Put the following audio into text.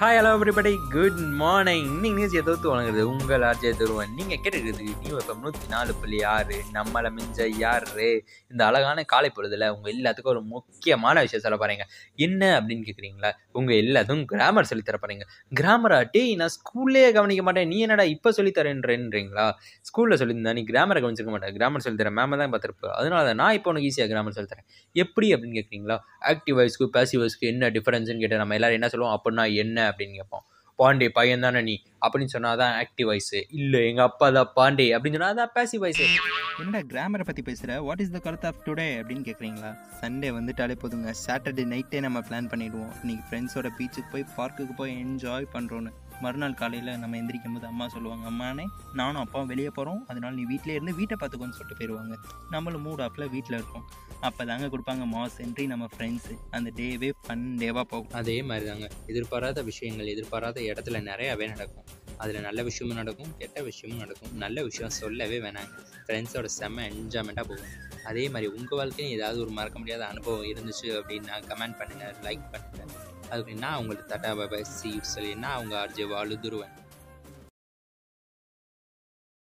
Hi hello everybody good morning இன்னைக்கு news எதிர்த்து வழங்குறது? உங்கள் ஆர்ஜே தருவன். நீங்கள் கேட்டுக்கிறது நியூ எஃப்எம் நூற்றி நாலு புள்ளி ஆறு நம்மளை மிஞ்ச யாரு? இந்த அழகான காலை பொழுதுல உங்கள் எல்லாத்துக்கும் ஒரு முக்கியமான விஷயம் சொல்ல பாருங்க என்ன அப்படின்னு கேட்குறீங்களா உங்கள் எல்லாத்துக்கும் கிராமர் சொல்லித்தர தர கிராமரா டே நான் ஸ்கூல்லே கவனிக்க மாட்டேன். நீ என்னடா இப்போ சொல்லித்தரேன்றீங்களா ஸ்கூலில் சொல்லியிருந்தா நீ கிராமரை கவனிச்சிருக்க மாட்டேன் கிராமர் சொல்லித்தரேன் மேம் தான் பார்த்துருப்பேன் அதனால தான் நான் இப்போ உனக்கு ஈஸியாக கிராமர் சொல்லித்தரேன் எப்படி அப்படின்னு கேட்குறீங்களா ஆக்டிவ் வாய்ஸ்க்கு பேசிவ் வாய்ஸ்க்கு என்ன டிஃபரன்ஸ்னு கேட்டு நம்ம எல்லாரும் என்ன சொல்லுவோம்? அப்படின்னா என்ன? அப்படின்னு கேட்போம். பாண்டே பையன் தானே நீ? அப்படின்னு சொன்னால் தான் ஆக்டிவ் வாய்ஸு இல்லை எங்கள் அப்பா தான் பாண்டே அப்படின்னு சொன்னால் அதான் பேசிவ் வாய்ஸு என்னடா கிராமரை பற்றி பேசுகிற வாட் இஸ் த கருத்து ஆஃப் டுடே அப்படின்னு கேட்குறீங்களா சண்டே வந்துட்டாலே போதுங்க. சாட்டர்டே நைட்டே நம்ம பிளான் பண்ணிடுவோம். நீங்க ஃப்ரெண்ட்ஸோட பீச்சுக்கு போய் பார்க்குக்கு போய் என்ஜாய் பண்ணுறோன்னு மறுநாள் காலையில் நம்ம எந்திரிக்கும் போது அம்மா சொல்லுவாங்க அம்மானே நானும் அப்பாவும் வெளியே போகிறோம் அதனால நீ வீட்டிலே இருந்து வீட்டை பார்த்துக்கோன்னு சொல்லிட்டு போயிடுவாங்க நம்மளும் மூட் ஆஃபில் வீட்டில் இருக்கோம். அப்போ தாங்க கொடுப்பாங்க மாஸ் என்ட்ரி நம்ம ஃப்ரெண்ட்ஸு அந்த டேவே ஃபன் டேவாக போகும். அதே மாதிரி தாங்க எதிர்பாராத விஷயங்கள் எதிர்பாராத இடத்துல நிறையாவே நடக்கும். அதில் நல்ல விஷயமும் நடக்கும் கெட்ட விஷயமும் நடக்கும். நல்ல விஷயம் சொல்லவே வேணாங்க. ஃப்ரெண்ட்ஸோட செம்ம என்ஜாய்மெண்ட்டாக போகும். அதே மாதிரி உங்கள் வாழ்க்கையும் ஏதாவது ஒரு மறக்க முடியாத அனுபவம் இருந்துச்சு அப்படின்னா கமெண்ட் பண்ணுங்கள் லைக் பண்ணுங்கள் அதுக்கு நான் உங்களுக்கு தட்டா பாய் சி சொல்லி நான் ஆர்ஜே வாழுதுருவேன்